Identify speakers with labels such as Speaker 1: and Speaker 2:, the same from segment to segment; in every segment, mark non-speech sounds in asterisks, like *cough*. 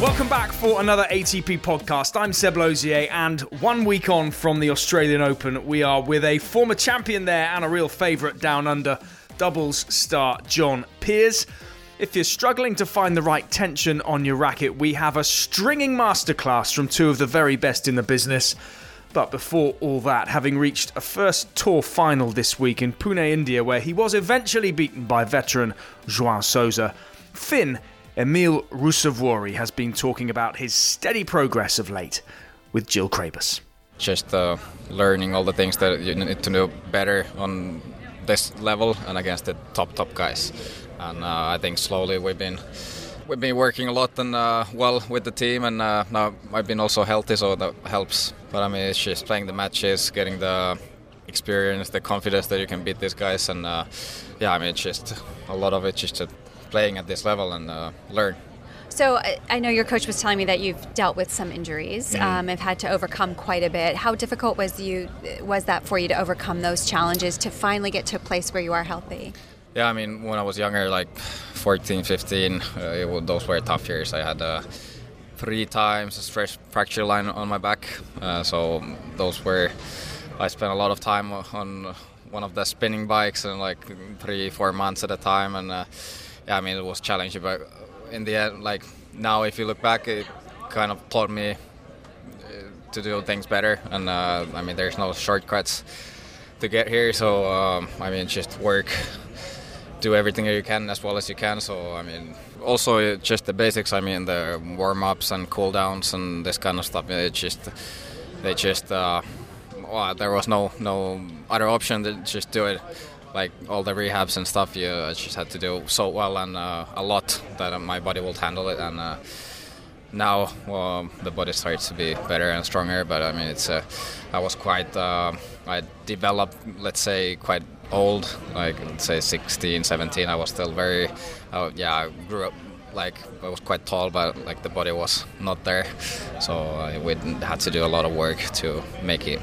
Speaker 1: Welcome back for another ATP podcast. I'm Seb Lauzier, and one week on from the Australian Open, we are with a former champion there and a real favourite down under, doubles star John Peers. If you're struggling to find the right tension on your racket, we have a stringing masterclass from two of the very best in the business. But before all that, having reached a first tour final this week in Pune, India, where he was eventually beaten by veteran João Sousa, Finn Emil Ruusuvuori has been talking about his steady progress of late with Jill Craybas.
Speaker 2: Just uh, learning all the things that you need to know better on this level and against the top top guys. And uh, I think slowly we've been we've been working a lot and uh, well with the team, and uh, now I've been also healthy, so that helps. But I mean, it's just playing the matches, getting the experience, the confidence that you can beat these guys, and uh, yeah, I mean, it's just a lot of it just playing at this level and uh, learn.
Speaker 3: So I know your coach was telling me that you've dealt with some injuries, mm. um, have had to overcome quite a bit. How difficult was you was that for you to overcome those challenges to finally get to a place where you are healthy?
Speaker 2: Yeah, I mean, when I was younger, like 14, 15, uh, was, those were tough years. I had uh, three times a stress fracture line on my back, uh, so those were. I spent a lot of time on one of the spinning bikes and like three, four months at a time, and uh, yeah, I mean, it was challenging, but in the end, like now, if you look back, it kind of taught me uh, to do things better. And uh, I mean, there's no shortcuts to get here. So um, I mean, just work, do everything you can as well as you can. So I mean, also uh, just the basics. I mean, the warm ups and cool downs and this kind of stuff. It just they just uh, well, there was no no other option than just do it like all the rehabs and stuff, you uh, just had to do so well and uh, a lot that uh, my body would handle it. And uh, now well, the body starts to be better and stronger. But I mean, it's uh, I was quite uh, I developed, let's say, quite old, like let's say 16, 17. I was still very, yeah, I grew up like I was quite tall, but like the body was not there. So I we had to do a lot of work to make it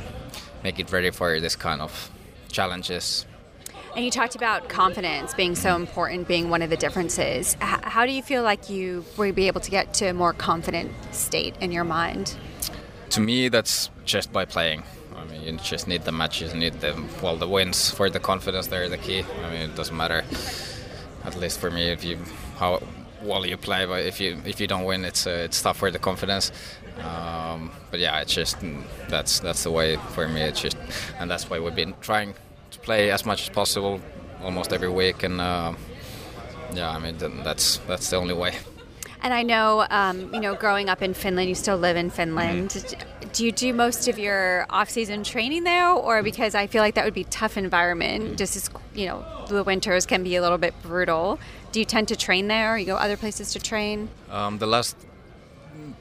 Speaker 2: make it ready for this kind of challenges
Speaker 3: and you talked about confidence being so important, being one of the differences. How do you feel like you will be able to get to a more confident state in your mind?
Speaker 2: To me, that's just by playing. I mean, you just need the matches, need the well, the wins for the confidence. They're the key. I mean, it doesn't matter. At least for me, if you how well you play, but if you if you don't win, it's uh, it's tough for the confidence. Um, but yeah, it's just that's that's the way for me. It's just, and that's why we've been trying play as much as possible almost every week, and uh, yeah, I mean that's that's the only way.
Speaker 3: And I know, um, you know, growing up in Finland, you still live in Finland. Mm-hmm. Do you do most of your off-season training there, or because I feel like that would be tough environment, mm-hmm. just as you know, the winters can be a little bit brutal. Do you tend to train there, or you go other places to train?
Speaker 2: Um, the last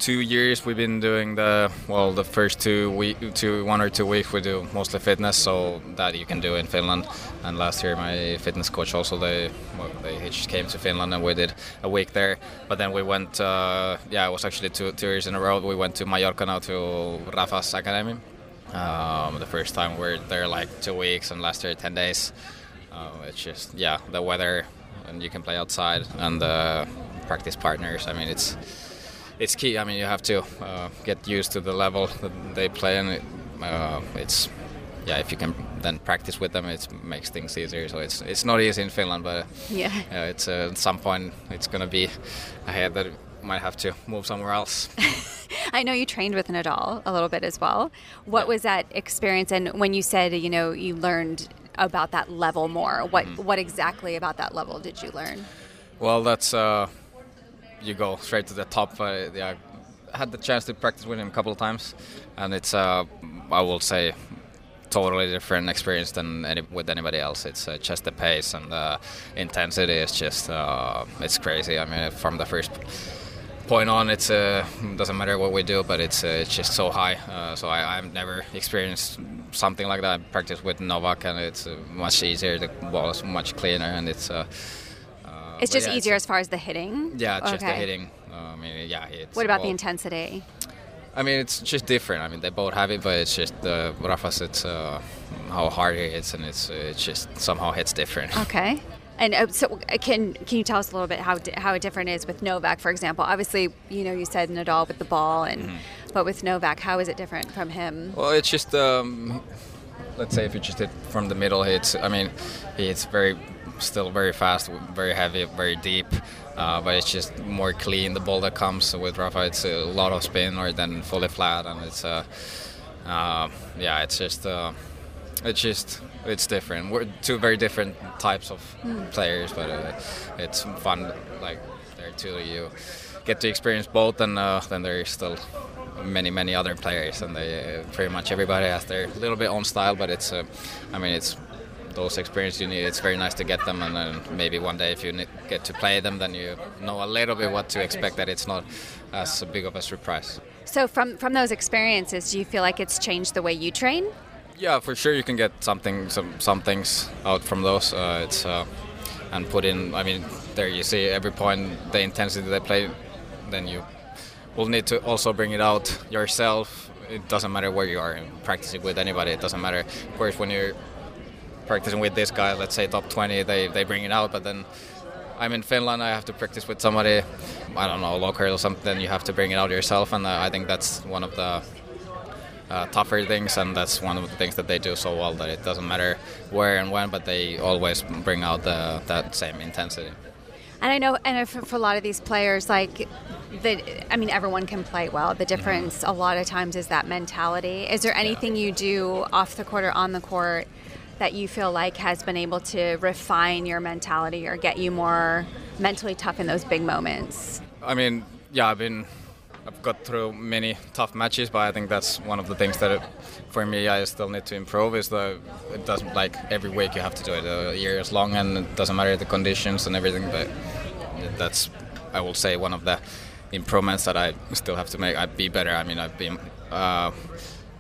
Speaker 2: two years we've been doing the well the first two week two one or two weeks we do mostly fitness so that you can do in Finland. And last year my fitness coach also they well, they came to Finland and we did a week there. But then we went uh, yeah it was actually two, two years in a row. We went to Mallorca now to Rafa's academy. Um, the first time we are there like two weeks and last year 10 days. Uh, it's just yeah the weather and you can play outside and the practice partners. I mean it's it's key. I mean, you have to uh, get used to the level that they play, and it, uh, it's yeah. If you can then practice with them, it makes things easier. So it's it's not easy in Finland, but yeah, uh, it's at some point it's going to be ahead that might have to move somewhere else. *laughs*
Speaker 3: I know you trained with Nadal a little bit as well. What yeah. was that experience? And when you said you know you learned about that level more, what mm-hmm. what exactly about that level did you learn?
Speaker 2: Well, that's uh, you go straight to the top. Uh, yeah, I had the chance to practice with him a couple of times, and it's uh, I will say totally different experience than any, with anybody else. It's uh, just the pace and the intensity is just uh, it's crazy. I mean, from the first point on, it uh, doesn't matter what we do, but it's uh, it's just so high. So I, have never experienced something like that. I practice with Novak, and it's much easier. The ball is much cleaner, and it's
Speaker 3: it's just yeah, easier it's, as far as the hitting.
Speaker 2: Yeah, just okay. the hitting. Uh, I mean, yeah. it's.
Speaker 3: what about the intensity?
Speaker 2: I mean, it's just different. I mean, they both have it, but it's just the uh, Rafa's. It's uh, how hard he hits, and it's uh, it just somehow hits different. *laughs*
Speaker 3: Okay. And uh, so, uh, can can you tell us a little bit how di- how it different is with Novak, for example? Obviously, you know, you said Nadal with the ball, and mm-hmm. but with Novak, how is it different from him?
Speaker 2: Well, it's just um, let's say if you just hit from the middle, it's I mean, it's very still very fast, very heavy, very deep. Uh, but it's just more clean. The ball that comes with Rafa, it's a lot of spin or then fully flat, and it's uh, uh, yeah, it's just uh, it's just it's different. We're two very different types of mm. players, but uh, it's fun. Like there too, you get to experience both, and uh, then there's still many many other players, and they pretty much everybody has their little bit own style. But it's I mean it's those experiences you need. It's very nice to get them, and then maybe one day if you get to play them, then you know a little bit what to expect. That it's not as big of a surprise.
Speaker 3: So from from those experiences, do you feel like it's changed the way you train?
Speaker 2: Yeah, for sure. You can get something some some things out from those. Uh, it's uh, and put in. I mean, there you see every point the intensity they play. Then you will need to also bring it out yourself. It doesn't matter where you are practicing with anybody. It doesn't matter. Of course, when you're practicing with this guy, let's say top 20, they, they bring it out. But then I'm in Finland, I have to practice with somebody, I don't know, local or something, you have to bring it out yourself. And uh, I think that's one of the uh, tougher things, and that's one of the things that they do so well that it doesn't matter where and when, but they always bring out the, that same intensity.
Speaker 3: And I know, and for, for a lot of these players, like the, I mean, everyone can play well. The difference mm-hmm. a lot of times is that mentality. Is there anything yeah. you do off the court or on the court that you feel like has been able to refine your mentality or get you more mentally tough in those big moments?
Speaker 2: I mean, yeah, I've been I've got through many tough matches, but I think that's one of the things that it, for me I still need to improve. Is that it doesn't like every week you have to do it. A year is long, and it doesn't matter the conditions and everything. But that's I will say one of the improvements that I still have to make. I'd be better. I mean, I've been. Uh,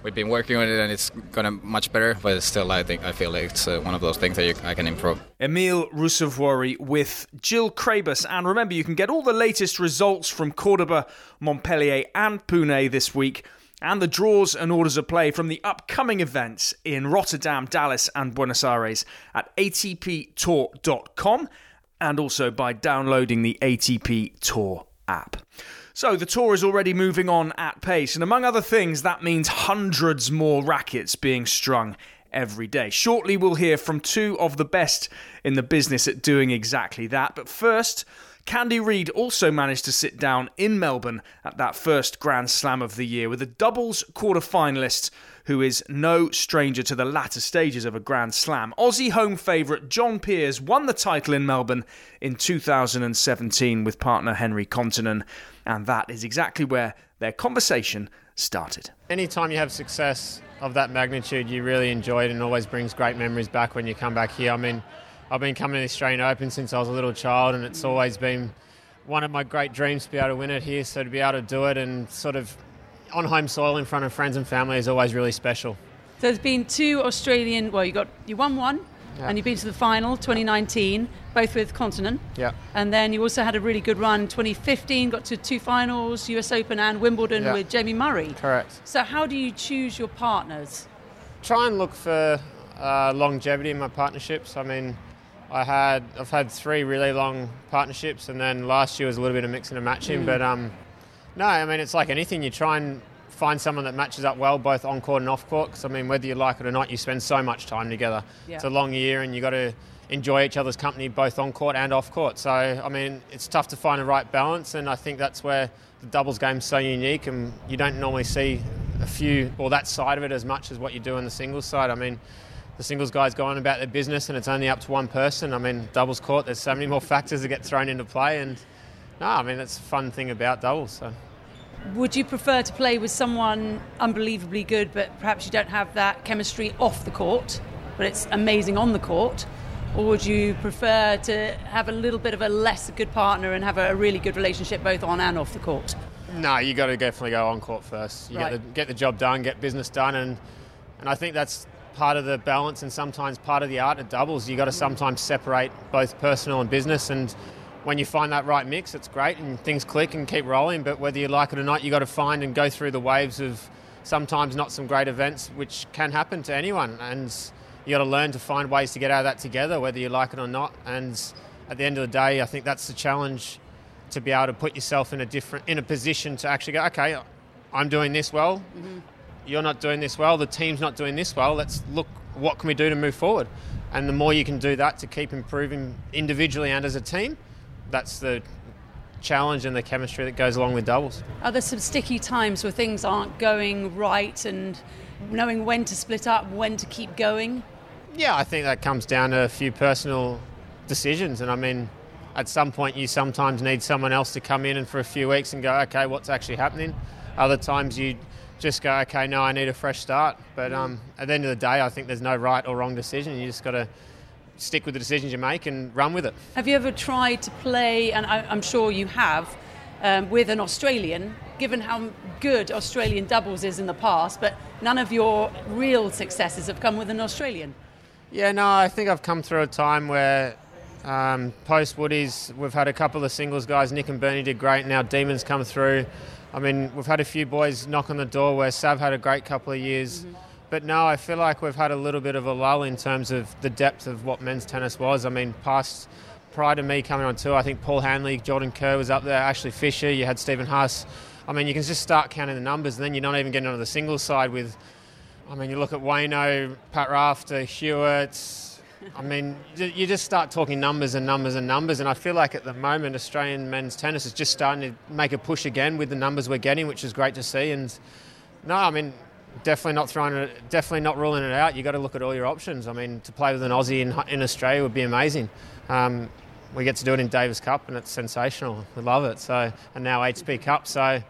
Speaker 2: we've been working on it and it's gone much better but still i think i feel like it's uh, one of those things that you, i can improve.
Speaker 1: Emil ruusuvuori with jill craybas and remember you can get all the latest results from cordoba montpellier and pune this week and the draws and orders of play from the upcoming events in rotterdam dallas and buenos aires at atptour.com and also by downloading the atp tour app so the tour is already moving on at pace, and among other things, that means hundreds more rackets being strung every day. Shortly, we'll hear from two of the best in the business at doing exactly that. But first, Candy Reid also managed to sit down in Melbourne at that first Grand Slam of the year with a doubles quarter finalist who is no stranger to the latter stages of a Grand Slam. Aussie home favourite John Peers won the title in Melbourne in 2017 with partner Henri Kontinen, and that is exactly where their conversation started.
Speaker 4: Anytime you have success of that magnitude, you really enjoy it and always brings great memories back when you come back here. I mean, I've been coming to the Australian Open since I was a little child, and it's always been one of my great dreams to be able to win it here. So to be able to do it and sort of on home soil in front of friends and family is always really special.
Speaker 5: So there's been two Australian. Well, you got you won one, yeah. and you've been to the final 2019, both with Kontinen.
Speaker 4: Yeah.
Speaker 5: And then you also had a really good run 2015, got to two finals, US Open and Wimbledon yeah. with Jamie Murray.
Speaker 4: Correct.
Speaker 5: So how do you choose your partners?
Speaker 4: Try and look for uh, longevity in my partnerships. I mean. I had I've had three really long partnerships, and then last year was a little bit of mixing and matching. Mm. But um, no, I mean, it's like anything. You try and find someone that matches up well, both on court and off court. Because I mean, whether you like it or not, you spend so much time together. Yeah. It's a long year, and you got to enjoy each other's company both on court and off court. So I mean, it's tough to find the right balance, and I think that's where the doubles game's so unique, and you don't normally see a few or that side of it as much as what you do on the singles side. I mean. The singles guys go on about their business and it's only up to one person. I mean, doubles court, there's so many more *laughs* factors that get thrown into play, and no, I mean that's a fun thing about doubles. So.
Speaker 5: Would you prefer to play with someone unbelievably good, but perhaps you don't have that chemistry off the court, but it's amazing on the court? Or would you prefer to have a little bit of a less good partner and have a really good relationship both on and off the court?
Speaker 4: No, you got to definitely go on court first. You right. get, the, get the job done, get business done, and and I think that's part of the balance and sometimes part of the art of doubles. You got to mm. sometimes separate both personal and business and when you find that right mix, it's great and things click and keep rolling. But whether you like it or not, you've got to find and go through the waves of sometimes not some great events, which can happen to anyone. And you got to learn to find ways to get out of that together, whether you like it or not. And at the end of the day, I think that's the challenge to be able to put yourself in a different in a position to actually go, okay, I'm doing this well. Mm-hmm. You're not doing this well. The team's not doing this well. Let's look what can we do to move forward. And the more you can do that to keep improving individually and as a team, that's the challenge and the chemistry that goes along with doubles.
Speaker 5: Are there some sticky times where things aren't going right and knowing when to split up, when to keep going?
Speaker 4: Yeah, I think that comes down to a few personal decisions. And I mean, at some point, you sometimes need someone else to come in and for a few weeks and go, okay, what's actually happening? Other times, you just go, okay, no, I need a fresh start. But um, at the end of the day, I think there's no right or wrong decision. You just got to stick with the decisions you make and run with it.
Speaker 5: Have you ever tried to play, and I, am sure you have, um, with an Australian, given how good Australian doubles is in the past, but none of your real successes have come with an Australian?
Speaker 4: Yeah, no, I think I've come through a time where um, post Woodies, we've had a couple of singles guys. Nick and Bernie did great. Now Demons come through. I mean, we've had a few boys knock on the door where Sav had a great couple of years. Mm-hmm. But no, I feel like we've had a little bit of a lull in terms of the depth of what men's tennis was. I mean, past prior to me coming on tour, I think Paul Hanley, Jordan Kerr was up there, Ashley Fisher, you had Stephen Huss. I mean, you can just start counting the numbers, and then you're not even getting onto the singles side with. I mean, you look at Wayno, Pat Rafter, Hewitt, I mean, you just start talking numbers and numbers and numbers, and I feel like at the moment Australian men's tennis is just starting to make a push again with the numbers we're getting, which is great to see. And no, I mean, definitely not throwing it, definitely not ruling it out. You've got to look at all your options. I mean, to play with an Aussie in, in Australia would be amazing. Um, we get to do it in Davis Cup, and it's sensational. We love it. So, and now ATP Cup. So,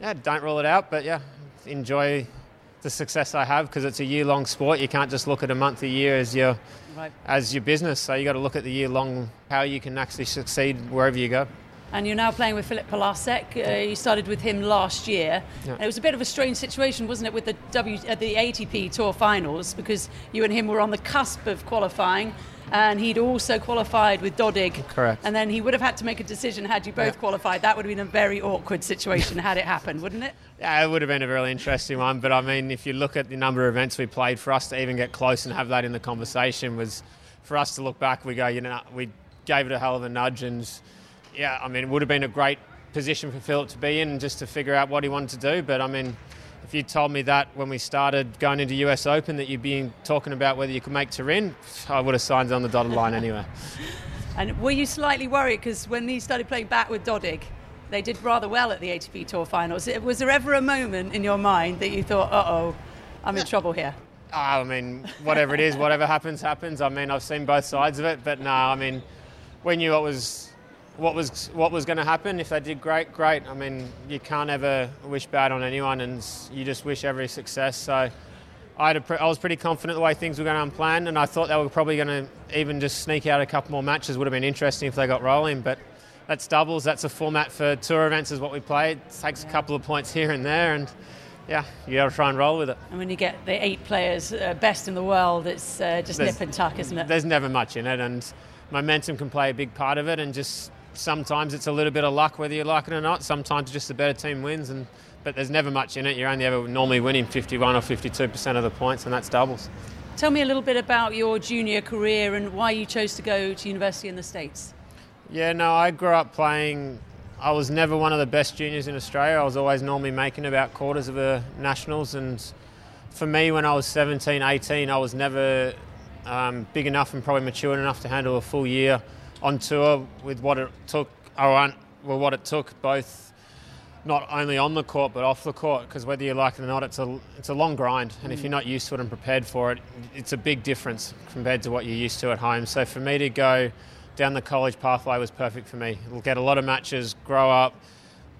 Speaker 4: yeah, don't rule it out, but yeah, enjoy the success I have because it's a year long sport. You can't just look at a month a year as your right. as your business. So you got to look at the year long how you can actually succeed wherever you go.
Speaker 5: And you're now playing with Filip Polasek. Uh, you started with him last year. Yeah. it was a bit of a strange situation, wasn't it, with the W uh, the ATP Tour Finals because you and him were on the cusp of qualifying, and he'd also qualified with Dodig.
Speaker 4: Correct.
Speaker 5: And then he would have had to make a decision had you both yeah. qualified. That would have been a very awkward situation had it happened, wouldn't it? *laughs*
Speaker 4: Yeah, it would have been a really interesting one. But I mean, if you look at the number of events we played, for us to even get close and have that in the conversation was, for us to look back, we go, you know, we gave it a hell of a nudge, and yeah, I mean, it would have been a great position for Filip to be in just to figure out what he wanted to do. But I mean, if you told me that when we started going into US Open that you'd be talking about whether you could make Turin, I would have signed on the dotted line anyway. *laughs*
Speaker 5: and were you slightly worried because when he started playing back with Dodig, they did rather well at the ATP Tour Finals. Was there ever a moment in your mind that you thought, "Uh oh, I'm in trouble here"?
Speaker 4: Ah, I mean, whatever it is, whatever happens, happens. I mean, I've seen both sides of it, but no, I mean, we knew what was what was what was going to happen. If they did great, great. I mean, you can't ever wish bad on anyone, and you just wish every success. So, I, pre- I was pretty confident the way things were going to unplanned, and I thought they were probably going to even just sneak out a couple more matches. Would have been interesting if they got rolling, but that's doubles. That's a format for tour events, is what we play. It takes a couple of points here and there, and yeah, you got to try and roll with it.
Speaker 5: And when you get the eight players uh, best in the world, it's uh, just there's, nip and tuck, isn't it?
Speaker 4: There's never much in it, and momentum can play a big part of it, and just sometimes it's a little bit of luck whether you like it or not. Sometimes just the better team wins, and but there's never much in it. You're only ever normally winning 51 or 52 percent of the points, and that's doubles.
Speaker 5: Tell me a little bit about your junior career and why you chose to go to university in the States.
Speaker 4: Yeah, no, I grew up playing. I was never one of the best juniors in Australia. I was always normally making about quarters of the nationals, and for me, when I was 17, 18, I was never um, big enough and probably mature enough to handle a full year on tour with what it took, or well, what it took both not only on the court but off the court. Because whether you like it or not, it's a it's a long grind, and mm. if you're not used to it and prepared for it, it's a big difference compared to what you're used to at home. So for me to go down the college pathway was perfect for me. We'll get a lot of matches, grow up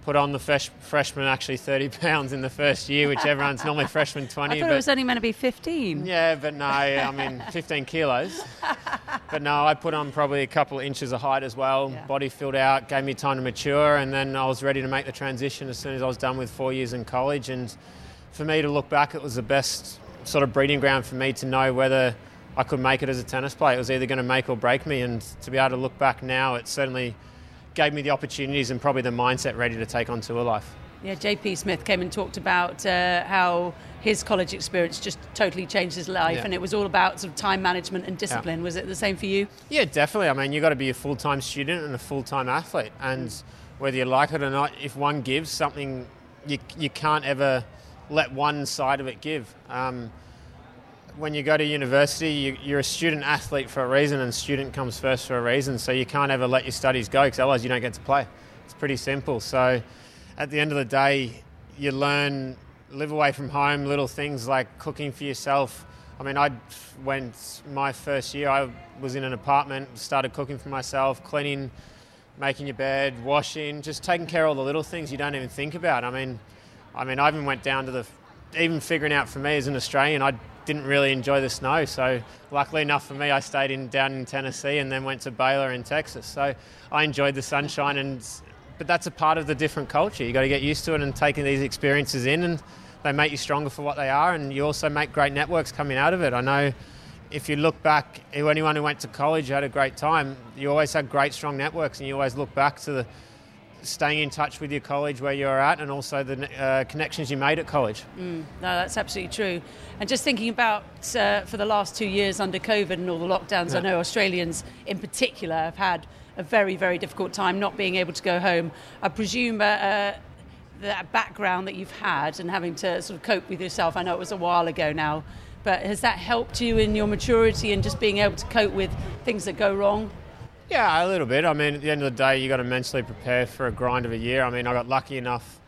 Speaker 4: put on the fresh, freshman actually 30 *laughs* pounds in the first year, which everyone's normally freshman 20.
Speaker 5: I thought
Speaker 4: but,
Speaker 5: it was only meant to be 15.
Speaker 4: Yeah, but no, I mean *laughs* 15 kilos. but no, I put on probably a couple of inches of height as well. Yeah. Body filled out, gave me time to mature, and then I was ready to make the transition as soon as I was done with four years in college. And for me to look back, it was the best sort of breeding ground for me to know whether I could make it as a tennis player. It was either going to make or break me, and to be able to look back now, it's certainly gave me the opportunities and probably the mindset ready to take on tour life.
Speaker 5: Yeah, JP Smith came and talked about uh, how his college experience just totally changed his life,
Speaker 4: Yeah.
Speaker 5: and it was all about sort of time management and discipline. Was it the same for you?
Speaker 4: Yeah, definitely. I mean, you've got to be a full time student and a full time athlete. And whether you like it or not, if one gives something, you, you can't ever let one side of it give. Um, when you go to university, you, you're a student athlete for a reason, and student comes first for a reason. So you can't ever let your studies go because otherwise you don't get to play. It's pretty simple. So at the end of the day, you learn, live away from home, little things like cooking for yourself. I mean, I went my first year, I was in an apartment, started cooking for myself, cleaning, making your bed, washing, just taking care of all the little things you don't even think about. I mean, I mean, I even went down to the, even figuring out for me as an Australian, I didn't really enjoy the snow. So luckily enough for me, I stayed in down in Tennessee and then went to Baylor in Texas. So I enjoyed the sunshine, and but that's a part of the different culture. You got to get used to it and taking these experiences in, and they make you stronger for what they are, and you also make great networks coming out of it. I know. If you look back, anyone who went to college had a great time. You always had great, strong networks, and you always look back to the staying in touch with your college where you're at, and also the uh, connections you made at college.
Speaker 5: No, that's absolutely true. And just thinking about uh, for the last two years under COVID and all the lockdowns, I know Australians in particular have had a very, very difficult time not being able to go home. I presume uh, uh, that background that you've had and having to sort of cope with yourself, I know it was a while ago now, but has that helped you in your maturity and just being able to cope with things that go wrong?
Speaker 4: Yeah, a little bit. I mean, at the end of the day, you got to mentally prepare for a grind of a year. I mean, I got lucky enough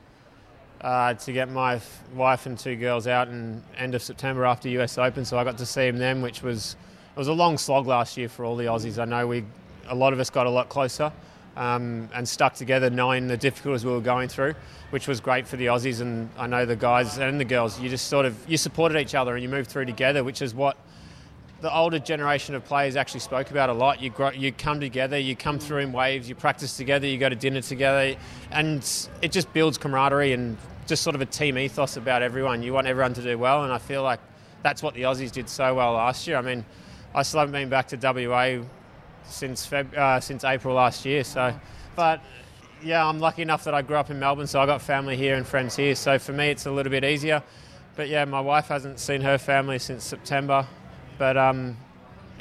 Speaker 4: uh, to get my f- wife and two girls out in end of September after US Open, so I got to see them then, which was it was a long slog last year for all the Aussies. I know we a lot of us got a lot closer um, and stuck together, knowing the difficulties we were going through, which was great for the Aussies. And I know the guys and the girls, you just sort of you supported each other and you moved through together, which is what the older generation of players actually spoke about a lot. You grow, you come together, you come through in waves, you practice together, you go to dinner together, and it just builds camaraderie and just sort of a team ethos about everyone. You want everyone to do well, and I feel like that's what the Aussies did so well last year. I mean, I still haven't been back to WA since Feb, uh, since April last year, so but. Yeah, I'm lucky enough that I grew up in Melbourne, so I got family here and friends here. So for me, it's a little bit easier. But yeah, my wife hasn't seen her family since September. But um,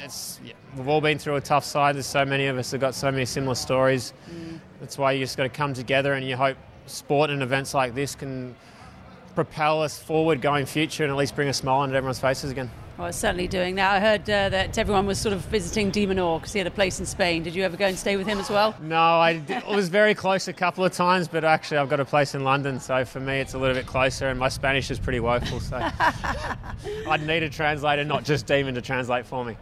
Speaker 4: it's yeah, we've all been through a tough side. There's so many of us that got so many similar stories. That's why you just got to come together, and you hope sport and events like this can propel us forward going future and at least bring a smile on everyone's faces again.
Speaker 5: Well, it's certainly doing that. I heard uh, that everyone was sort of visiting de Minaur because he had a place in Spain. Did you ever go and stay with him as well?
Speaker 4: No, I was very close a couple of times, but actually I've got a place in London, so for me it's a little bit closer, and my Spanish is pretty woeful, so *laughs* I'd need a translator, not just Demon, to translate for me.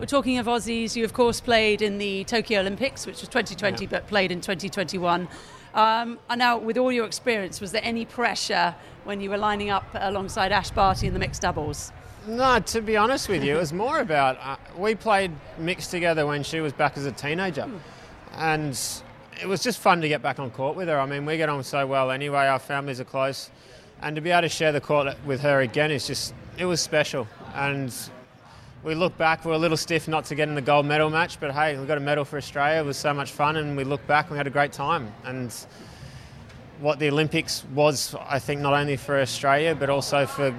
Speaker 5: We're talking of Aussies. You, of course, played in the Tokyo Olympics, which was 2020,
Speaker 4: Yeah.
Speaker 5: but played in 2021. Um, and now, with all your experience, was there any pressure when you were lining up alongside Ash Barty in the mixed doubles?
Speaker 4: No, to be honest with you, it was more about uh, we played mixed together when she was back as a teenager, and it was just fun to get back on court with her. I mean, we get on so well anyway. Our families are close, and to be able to share the court with her again is just it was special. And we look back, we're a little stiff not to get in the gold medal match, but hey, we got a medal for Australia. It was so much fun, and we look back and we had a great time. And what the Olympics was, I think, not only for Australia but also for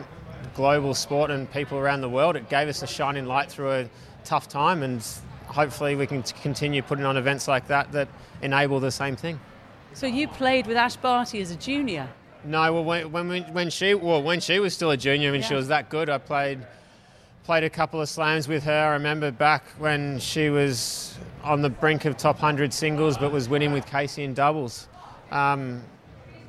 Speaker 4: global sport and people around the world. It gave us a shining light through a tough time, and hopefully we can continue putting on events like that that enable the same thing.
Speaker 5: So you played with Ash Barty as a junior.
Speaker 4: No, well, when, when, when she well when she was still a junior, when she was that good, I played played a couple of slams with her. I remember back when she was on the brink of top hundred singles, but was winning with Casey in doubles. Um,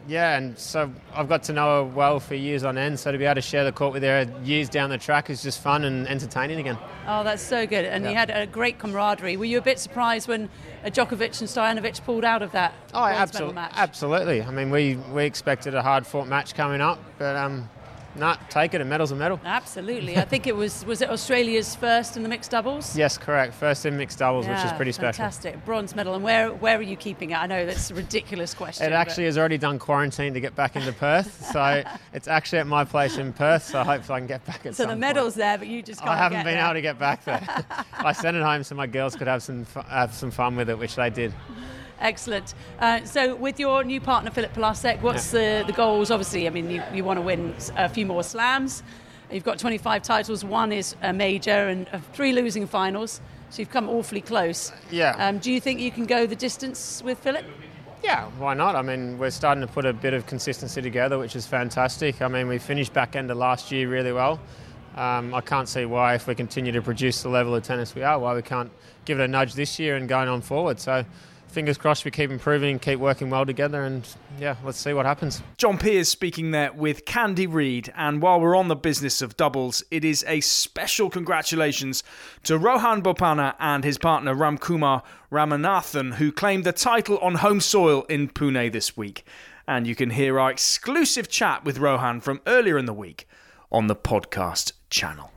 Speaker 4: yeah, and so I've got to know her well for years on end. So to be able to share the court with her years down the track is just fun and entertaining again.
Speaker 5: Oh, that's so good. And you had a great camaraderie. Were you a bit surprised when Djokovic and Stojanovic pulled out of that
Speaker 4: Oh, absolutely,
Speaker 5: match?
Speaker 4: absolutely. I mean, we, we expected a hard fought match coming up, but um, nah, take it. A medal's a medal.
Speaker 5: Absolutely. I think it was was it Australia's first in the mixed doubles?
Speaker 4: Yes, correct. First in mixed doubles, which is pretty special.
Speaker 5: Fantastic. Bronze medal. And where where are you keeping it? I know that's a ridiculous question.
Speaker 4: It actually has already done quarantine to get back into Perth, so *laughs* it's actually at my place in Perth. So hopefully I can get back at some point.
Speaker 5: So the
Speaker 4: point.
Speaker 5: medal's there, but you just can't
Speaker 4: I haven't been
Speaker 5: there.
Speaker 4: able to get back there. *laughs* I sent it home so my girls could have some have some fun with it, which they did.
Speaker 5: Excellent. Uh, so, with your new partner, Filip Polasek, what's yeah. the, the goals? Obviously, I mean, you, you want to win a few more slams. You've got 25 titles. One is a major and uh, three losing finals. So you've come awfully close.
Speaker 4: Yeah.
Speaker 5: Um, do you think you can go the distance with Filip?
Speaker 4: Yeah, why not? I mean, we're starting to put a bit of consistency together, which is fantastic. I mean, we finished back end of last year really well. Um, I can't see why, if we continue to produce the level of tennis we are, why we can't give it a nudge this year and going on forward. So fingers crossed we keep improving, keep working well together, and yeah, let's see what happens.
Speaker 1: John Peers speaking there with Candy Reid. And while we're on the business of doubles, it is a special congratulations to Rohan Bopanna and his partner Ramkumar Ramanathan, who claimed the title on home soil in Pune this week. And you can hear our exclusive chat with Rohan from earlier in the week on the podcast channel.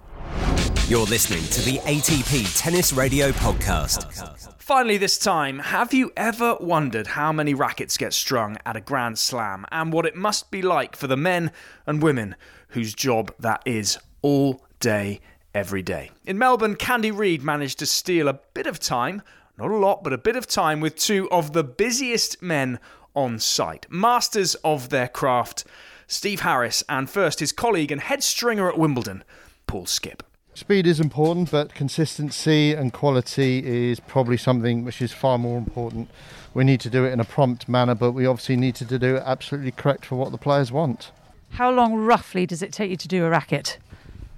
Speaker 6: You're listening to the ATP Tennis Radio Podcast.
Speaker 1: Finally, this time, have you ever wondered how many rackets get strung at a Grand Slam and what it must be like for the men and women whose job that is all day, every day? In Melbourne, Candy Reid managed to steal a bit of time, not a lot, but a bit of time with two of the busiest men on site, masters of their craft, Steve Harris, and first his colleague and head stringer at Wimbledon, Paul Skip.
Speaker 7: Speed is important, but consistency and quality is probably something which is far more important. We need to do it in a prompt manner, but we obviously need to do it absolutely correct for what the players want.
Speaker 5: How long roughly does it take you to do a racket?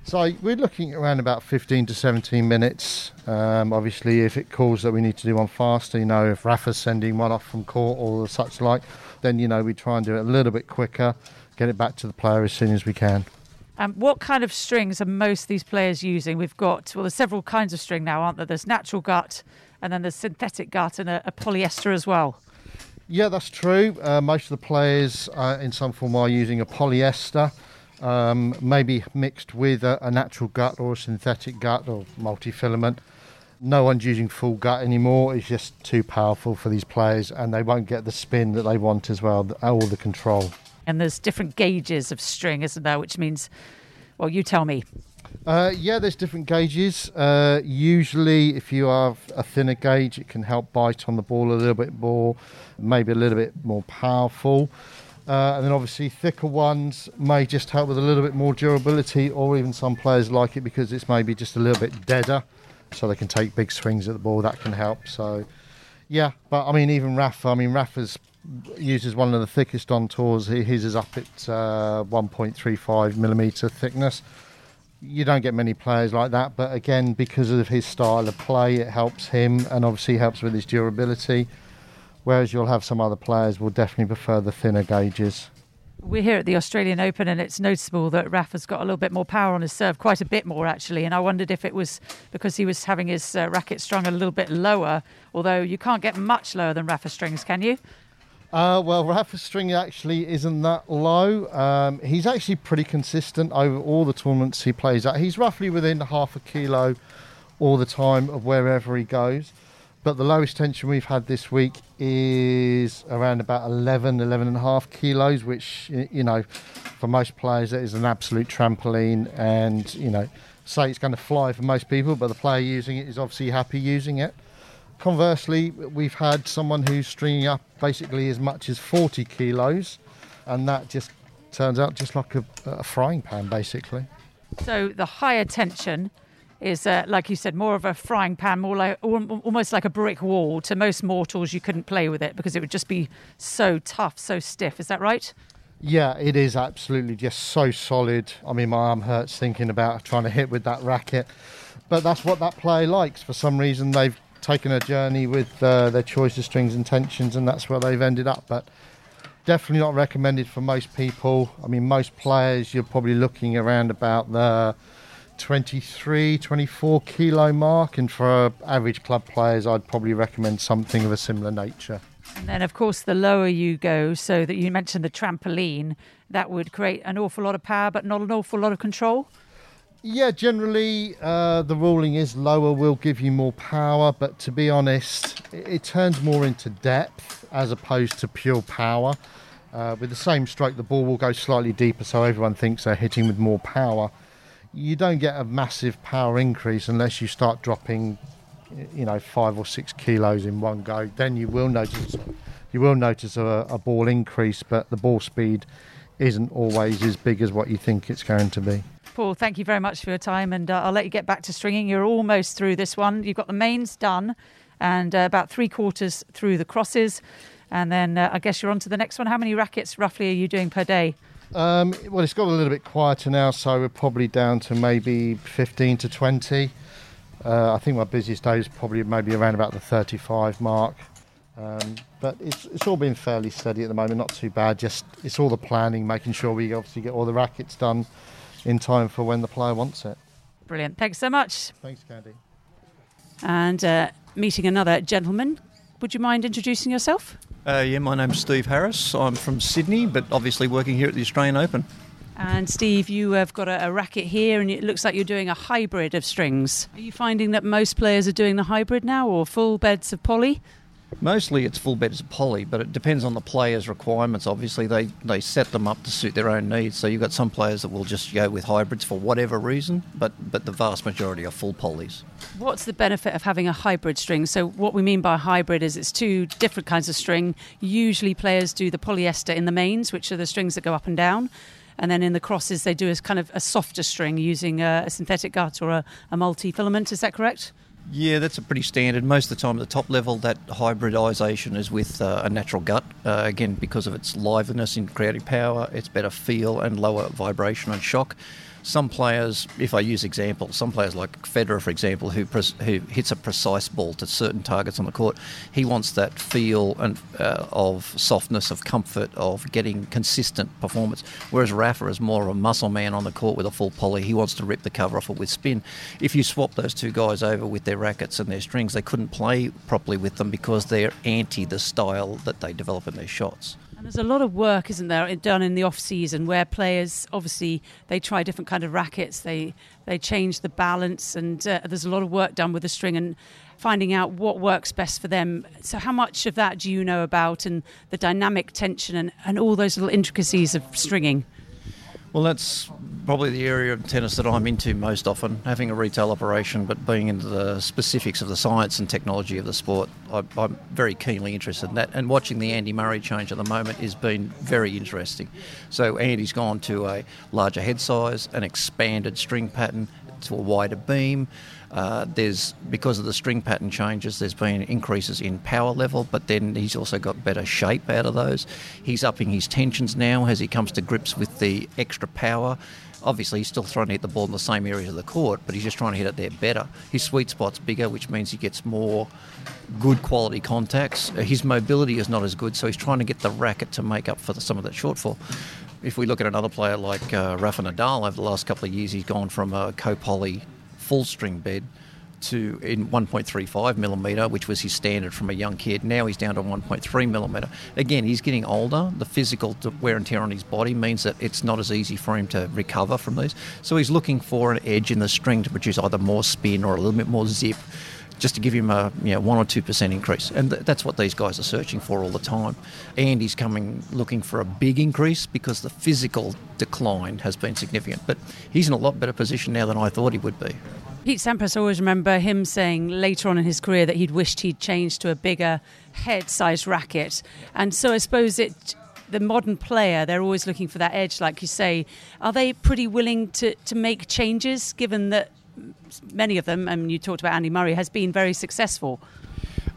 Speaker 7: So we're looking around about 15 to 17 minutes. Um, obviously, if it calls that we need to do one faster, you know, if Rafa's sending one off from court or such like, then you know we try and do it a little bit quicker, get it back to the player as soon as we can.
Speaker 5: Um, what kind of strings are most these players using? We've got, well, there's several kinds of string now, aren't there? There's natural gut, and then there's synthetic gut and a, a polyester as well.
Speaker 7: Yeah, that's true. Uh, most of the players uh, in some form are using a polyester, um, maybe mixed with a, a, natural gut or a synthetic gut or multi-filament. No one's using full gut anymore. It's just too powerful for these players, and they won't get the spin that they want as well, or the control
Speaker 5: and there's different gauges of string, isn't there? Which means, well, you tell me.
Speaker 7: Uh, yeah, there's different gauges. Uh, usually, if you have a thinner gauge, it can help bite on the ball a little bit more, maybe a little bit more powerful. Uh, and then obviously thicker ones may just help with a little bit more durability, or even some players like it because it's maybe just a little bit deader, so they can take big swings at the ball. That can help. So, yeah, but I mean, even Rafa. I mean, Rafa's uses one of the thickest on tours. His is up at uh, 1.35 millimeter thickness. You don't get many players like that, but again, because of his style of play, it helps him and obviously helps with his durability. Whereas you'll have some other players will definitely prefer the thinner gauges.
Speaker 5: We're here at the Australian Open, and it's noticeable that Rafa's got a little bit more power on his serve, quite a bit more actually. And I wondered if it was because he was having his uh, racket strung a little bit lower, although you can't get much lower than Rafa strings, can you?
Speaker 7: Uh, well, Rafa's string actually isn't that low. Um, he's actually pretty consistent over all the tournaments he plays at. He's roughly within half a kilo all the time of wherever he goes. But the lowest tension we've had this week is around about 11, 11 and a half kilos, which, you know, for most players, that is an absolute trampoline. And, you know, say it's going to fly for most people, but the player using it is obviously happy using it. Conversely, we've had someone who's stringing up basically as much as 40 kilos, and that just turns out just like a, a frying pan, basically.
Speaker 5: So the higher tension is, uh, like you said, more of a frying pan, more like almost like a brick wall. To most mortals, you couldn't play with it because it would just be so tough, so stiff. Is that right?
Speaker 7: Yeah, it is absolutely just so solid. I mean, my arm hurts thinking about trying to hit with that racket. But that's what that player likes. For some reason, they've taken a journey with uh, their choice of strings and tensions, and that's where they've ended up. But definitely not recommended for most people. I mean, most players, you're probably looking around about the 23, 24 kilo mark, and for average club players, I'd probably recommend something of a similar nature.
Speaker 5: And then, of course, the lower you go, so that you mentioned the trampoline, that would create an awful lot of power, but not an awful lot of control.
Speaker 7: Yeah, generally uh, the ruling is lower will give you more power, but to be honest, it, it turns more into depth as opposed to pure power. Uh, with the same stroke, the ball will go slightly deeper, so everyone thinks they're hitting with more power. You don't get a massive power increase unless you start dropping you know five or six kilos in one go, then you will notice you will notice a, a ball increase, but the ball speed isn't always as big as what you think it's going to be.
Speaker 5: Paul, thank you very much for your time, and uh, I'll let you get back to stringing. You're almost through this one. You've got the mains done, and uh, about three quarters through the crosses, and then uh, I guess you're on to the next one. How many rackets roughly are you doing per day?
Speaker 7: Um, well, it's got a little bit quieter now, so we're probably down to maybe 15 to 20. Uh, I think my busiest day is probably maybe around about the 35 mark. Um, but it's, it's all been fairly steady at the moment, not too bad. Just it's all the planning, making sure we obviously get all the rackets done in time for when the player wants it.
Speaker 5: Brilliant. Thanks so much.
Speaker 7: Thanks, Candy.
Speaker 5: And uh, meeting another gentleman. Would you mind introducing yourself?
Speaker 8: Uh, yeah, my name's Steve Harris. I'm from Sydney, but obviously working here at the Australian Open.
Speaker 5: And Steve, you have got a, a, racket here, and it looks like you're doing a hybrid of strings. Are you finding that most players are doing the hybrid now, or full beds of poly?
Speaker 8: Mostly it's full beds of poly, but it depends on the player's requirements. Obviously, they, they set them up to suit their own needs. So you've got some players that will just go with hybrids for whatever reason, but, but the vast majority are full polys.
Speaker 5: What's the benefit of having a hybrid string? So, what we mean by hybrid is it's two different kinds of string. Usually, players do the polyester in the mains, which are the strings that go up and down. And then in the crosses, they do a kind of a softer string using a, a synthetic gut or a, a multi filament. Is that correct?
Speaker 8: Yeah, that's a pretty standard. Most of the time at the top level, that hybridisation is with uh, a natural gut. Uh, again, because of its liveliness in creative power, it's better feel and lower vibration and shock some players, if I use examples, some players like Federer, for example, who who hits a precise ball to certain targets on the court, he wants that feel and uh, of softness, of comfort, of getting consistent performance. Whereas Rafa is more of a muscle man on the court with a full poly. He wants to rip the cover off it with spin. If you swap those two guys over with their rackets and their strings, they couldn't play properly with them because they're anti the style that they develop in their shots.
Speaker 5: And there's a lot of work, isn't there, done in the off season where players obviously they try different kind of rackets, they they change the balance, and uh, there's a lot of work done with the string and finding out what works best for them. So, how much of that do you know about, and the dynamic tension and, and all those little intricacies of stringing?
Speaker 8: Well, that's probably the area of tennis that I'm into most often, having a retail operation, but being into the specifics of the science and technology of the sport. I, am very keenly interested in that. And watching the Andy Murray change at the moment has been very interesting. So, Andy's gone to a larger head size, an expanded string pattern, to a wider beam. Uh, there's because of the string pattern changes, there's been increases in power level, but then he's also got better shape out of those. He's upping his tensions now as he comes to grips with the extra power. Obviously, he's still trying to hit the ball in the same areas of the court, but he's just trying to hit it there better. His sweet spot's bigger, which means he gets more good quality contacts. Uh, his mobility is not as good, so he's trying to get the racket to make up for the, some of that shortfall. If we look at another player like uh, Rafa Nadal over the last couple of years, he's gone from a co-poly full string bed to in 1.35 millimeter, which was his standard from a young kid. Now he's down to 1.3 millimeter. Again, he's getting older. The physical wear and tear on his body means that it's not as easy for him to recover from these. So he's looking for an edge in the string to produce either more spin or a little bit more zip. Just to give him a you know, one or two percent increase, and th- that's what these guys are searching for all the time. And he's coming looking for a big increase because the physical decline has been significant. But he's in a lot better position now than I thought he would be.
Speaker 5: Pete Sampras, I always remember him saying later on in his career that he'd wished he'd changed to a bigger head-sized racket. And so I suppose it the modern player, they're always looking for that edge, like you say. Are they pretty willing to, to make changes, given that many of them, and you talked about Andy Murray, has been very successful?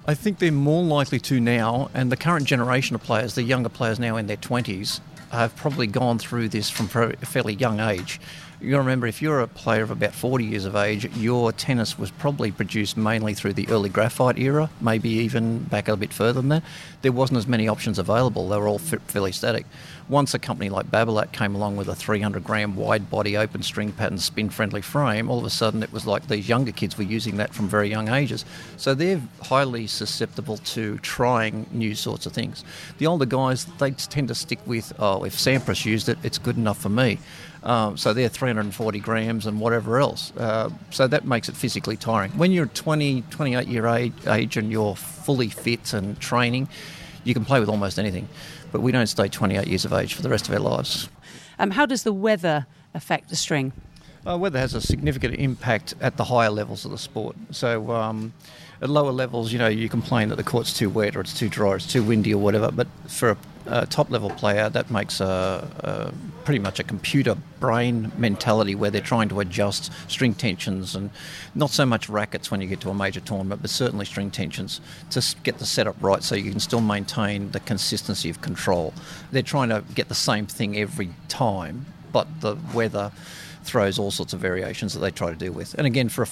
Speaker 8: I think they're more likely to now, and the current generation of players, the younger players now in their 20s, have probably gone through this from a fairly young age you remember if you're a player of about 40 years of age, your tennis was probably produced mainly through the early graphite era, maybe even back a bit further than that. There wasn't as many options available, they were all fairly static. Once a company like Babolat came along with a 300 gram wide body open string pattern spin friendly frame, all of a sudden it was like these younger kids were using that from very young ages. So they're highly susceptible to trying new sorts of things. The older guys, they tend to stick with, oh, if Sampras used it, it's good enough for me. Um, so they're 340 grams and whatever else. Uh, so that makes it physically tiring. When you're 20, 28 year age, age and you're fully fit and training, you can play with almost anything. But we don't stay 28 years of age for the rest of our lives.
Speaker 5: Um, how does the weather affect the string?
Speaker 8: Uh, weather has a significant impact at the higher levels of the sport. So um, at lower levels, you know, you complain that the court's too wet or it's too dry or it's too windy or whatever. But for a, a top level player, that makes a, a, pretty much a computer brain mentality where they're trying to adjust string tensions and not so much rackets when you get to a major tournament, but certainly string tensions to get the setup right so you can still maintain the consistency of control. They're trying to get the same thing every time, but the weather throws all sorts of variations that they try to deal with. And again, for a,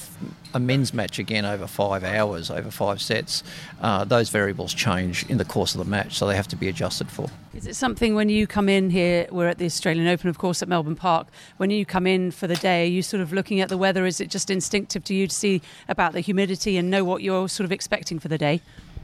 Speaker 8: a men's match, again over five hours, over five sets, uh, those variables change in the course of the match, so they have to be adjusted for.
Speaker 5: Is it something when you come in here? We're at the Australian Open, of course, at Melbourne Park. When you come in for the day, are you sort of looking at the weather? Is it just instinctive to you to see about the humidity and know what you're sort of expecting for the day?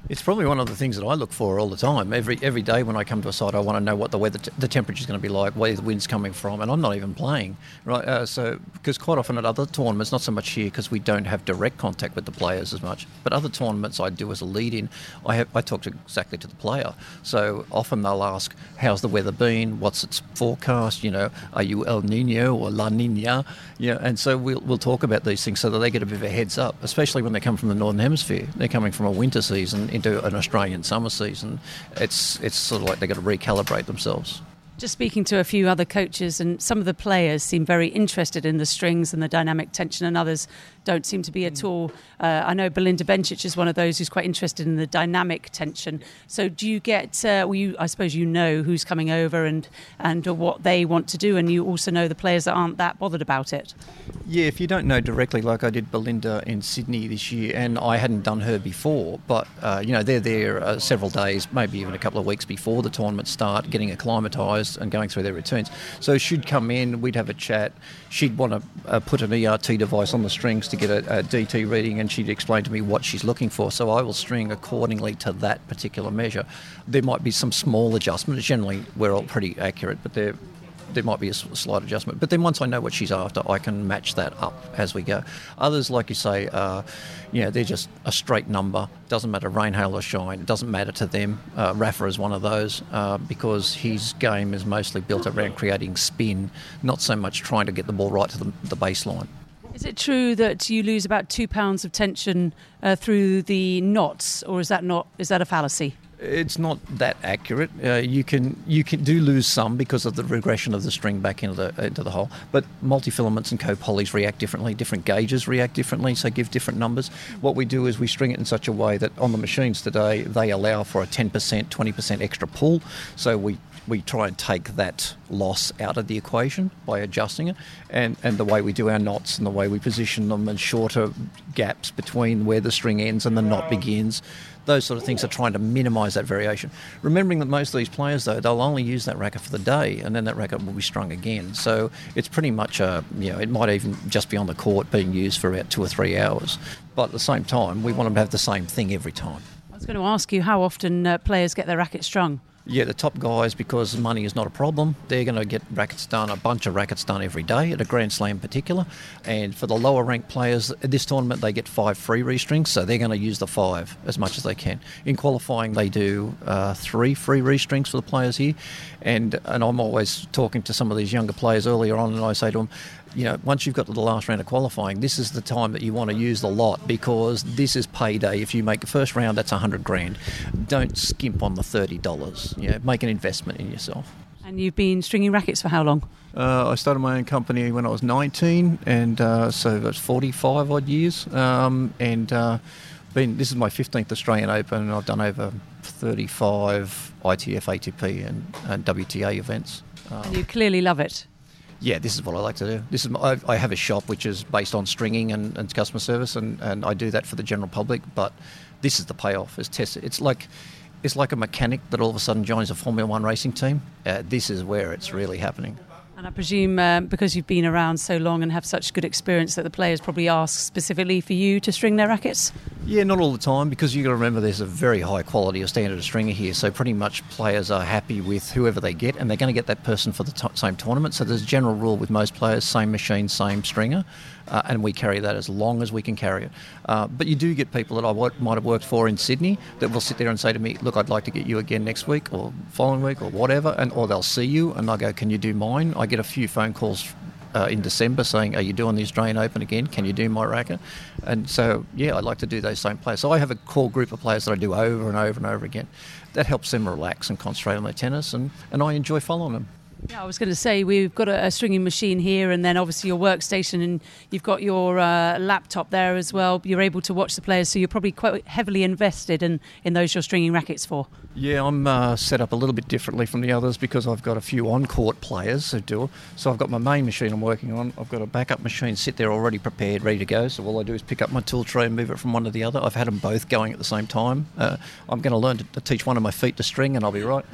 Speaker 8: It's probably one of the things that I look for all the time. Every every day when I come to a site, I want to know what the weather, t- the temperature is going to be like, where the wind's coming from, and I'm not even playing, right? Uh, so because quite often at other tournaments, not so much here because we don't have direct contact with the players as much, but other tournaments I do as a lead-in, I have I talk to exactly to the player. So often they'll ask, "How's the weather been? What's its forecast? You know, are you El Nino or La Nina? Know, and so we'll we'll talk about these things so that they get a bit of a heads up, especially when they come from the northern hemisphere. They're coming from a winter season into an Australian summer season, it's it's sort of like they've got to recalibrate themselves.
Speaker 5: Just speaking to a few other coaches, and some of the players seem very interested in the strings and the dynamic tension, and others don't seem to be at all. Uh, I know Belinda Bencic is one of those who's quite interested in the dynamic tension. So, do you get? Uh, well, you, I suppose you know who's coming over and and what they want to do, and you also know the players that aren't that bothered about it.
Speaker 8: Yeah, if you don't know directly, like I did Belinda in Sydney this year, and I hadn't done her before, but uh, you know they're there uh, several days, maybe even a couple of weeks before the tournament start, getting acclimatised and going through their routines. So she'd come in, we'd have a chat. She'd want to uh, put an ERT device on the strings to get a, a, DT reading, and she'd explain to me what she's looking for. So I will string accordingly to that particular measure. There might be some small adjustments. Generally, we're all pretty accurate, but they're there might be a slight adjustment. But then once I know what she's after, I can match that up as we go. Others, like you say, uh, you know, they're just a straight number. Doesn't matter rain, hail, or shine. It doesn't matter to them. Uh, Rafa is one of those uh, because his game is mostly built around creating spin, not so much trying to get the ball right to the, the baseline.
Speaker 5: Is it true that you lose about two pounds of tension uh, through the knots, or is that not? Is that a fallacy?
Speaker 8: It's not that accurate. Uh, you can you can do lose some because of the regression of the string back into the into the hole. But multifilaments and copolys react differently. Different gauges react differently, so give different numbers. What we do is we string it in such a way that on the machines today they allow for a 10%, 20% extra pull. So we we try and take that loss out of the equation by adjusting it. And, and the way we do our knots and the way we position them and shorter gaps between where the string ends and the knot begins those sort of things are trying to minimise that variation. Remembering that most of these players, though, they'll only use that racket for the day, and then that racket will be strung again. So it's pretty much a, you know, it might even just be on the court being used for about two or three hours. But at the same time, we want them to have the same thing every time.
Speaker 5: I was going to ask you how often uh, players get their racket strung.
Speaker 8: Yeah, the top guys, because money is not a problem, they're going to get rackets done, a bunch of rackets done every day at a Grand Slam in particular. And for the lower ranked players, at this tournament they get five free restrings, so they're going to use the five as much as they can. In qualifying, they do uh, three free restrings for the players here. And, and I'm always talking to some of these younger players earlier on, and I say to them, you know, once you've got to the last round of qualifying, this is the time that you want to use the lot because this is payday. If you make the first round, that's 100 grand. Don't skimp on the $30. You know, make an investment in yourself.
Speaker 5: And you've been stringing rackets for how long?
Speaker 8: Uh, I started my own company when I was 19, and uh, so that's 45 odd years. Um, and uh, been this is my 15th Australian Open, and I've done over 35 ITF, ATP, and, and WTA events.
Speaker 5: and you clearly love it
Speaker 8: yeah, this is what I like to do. This is my, I have a shop which is based on stringing and, and customer service, and, and I do that for the general public. But this is the payoff. Is test. It's like it's like a mechanic that all of a sudden joins a Formula One racing team. Uh, this is where it's really happening.
Speaker 5: And I presume uh, because you've been around so long and have such good experience that the players probably ask specifically for you to string their rackets?
Speaker 8: Yeah, not all the time because you've got to remember there's a very high quality of standard of stringer here. So pretty much players are happy with whoever they get and they're going to get that person for the t- same tournament. So there's a general rule with most players same machine, same stringer uh, and we carry that as long as we can carry it. Uh, but you do get people that I might have worked for in Sydney that will sit there and say to me, "Look, I'd like to get you again next week or following week or whatever," and or they'll see you and i'll go, "Can you do mine?" I get a few phone calls uh, in December saying, Are you doing the Australian Open again? Can you do my racket? And so, yeah, I like to do those same players. So I have a core group of players that I do over and over and over again. That helps them relax and concentrate on their tennis, and, and I enjoy following them.
Speaker 5: Yeah, I was going to say we've got a, a, stringing machine here, and then obviously your workstation, and you've got your uh, laptop there as well. You're able to watch the players, so you're probably quite heavily invested in, in those you're stringing rackets for.
Speaker 8: Yeah, I'm uh, set up a little bit differently from the others because I've got a few on-court players who do. So I've got my main machine I'm working on. I've got a backup machine sit there already prepared, ready to go. So all I do is pick up my tool tray and move it from one to the other. I've had them both going at the same time. Uh, I'm going to learn to teach one of my feet to string, and I'll be right.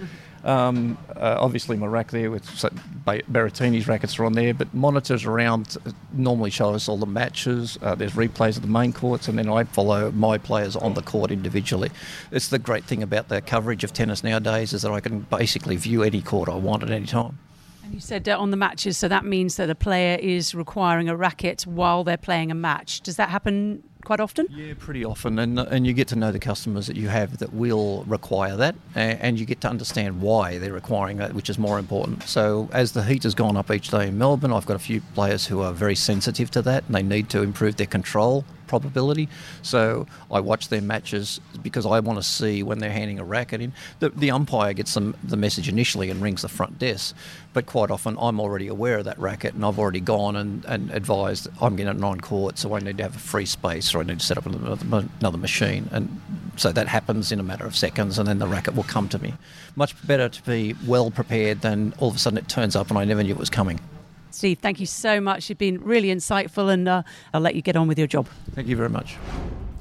Speaker 8: Um, uh, obviously, my rack there with Berrettini's rackets are on there, but monitors around normally show us all the matches. Uh, there's replays of the main courts, and then I follow my players on the court individually. It's the great thing about the coverage of tennis nowadays is that I can basically view any court I want at any time.
Speaker 5: And you said uh, on the matches, so that means that a player is requiring a racket while they're playing a match. Does that happen quite often?
Speaker 8: Yeah, pretty often, and and you get to know the customers that you have that will require that, and you get to understand why they're requiring that, which is more important. So as the heat has gone up each day in Melbourne, I've got a few players who are very sensitive to that, and they need to improve their control probability. So I watch their matches because I want to see when they're handing a racket in. The, the umpire gets them, the message initially and rings the front desk, but quite often I'm already aware of that racket and I've already gone and, and advised I'm getting it on court, so I need to have a free space or I need to set up another, another machine. And so that happens in a matter of seconds and then the racket will come to me. Much better to be well prepared than all of a sudden it turns up and I never knew it was coming.
Speaker 5: Steve, thank you so much. You've been really insightful, and uh, I'll let you get on with your job.
Speaker 8: Thank you very much.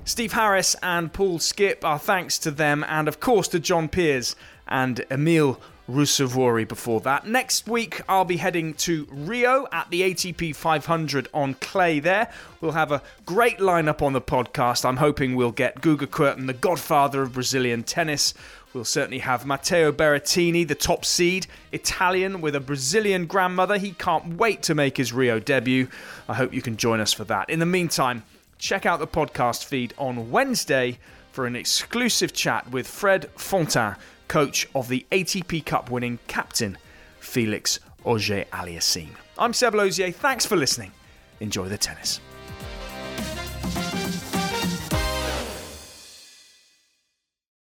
Speaker 1: Steve Harris and Paul Skip, our thanks to them, and of course to John Peers and Emil Ruusuvuori before that. Next week, I'll be heading to Rio at the ATP 500 on clay there. We'll have a great lineup on the podcast. I'm hoping we'll get Guga Kuerten, the godfather of Brazilian tennis. We'll certainly have Matteo Berrettini, the top seed, Italian with a Brazilian grandmother. He can't wait to make his Rio debut. I hope you can join us for that. In the meantime, check out the podcast feed on Wednesday for an exclusive chat with Fred Fontang, coach of the ATP Cup winning captain Felix Auger Aliassime. I'm Seb Lauzier. Thanks for listening. Enjoy the tennis.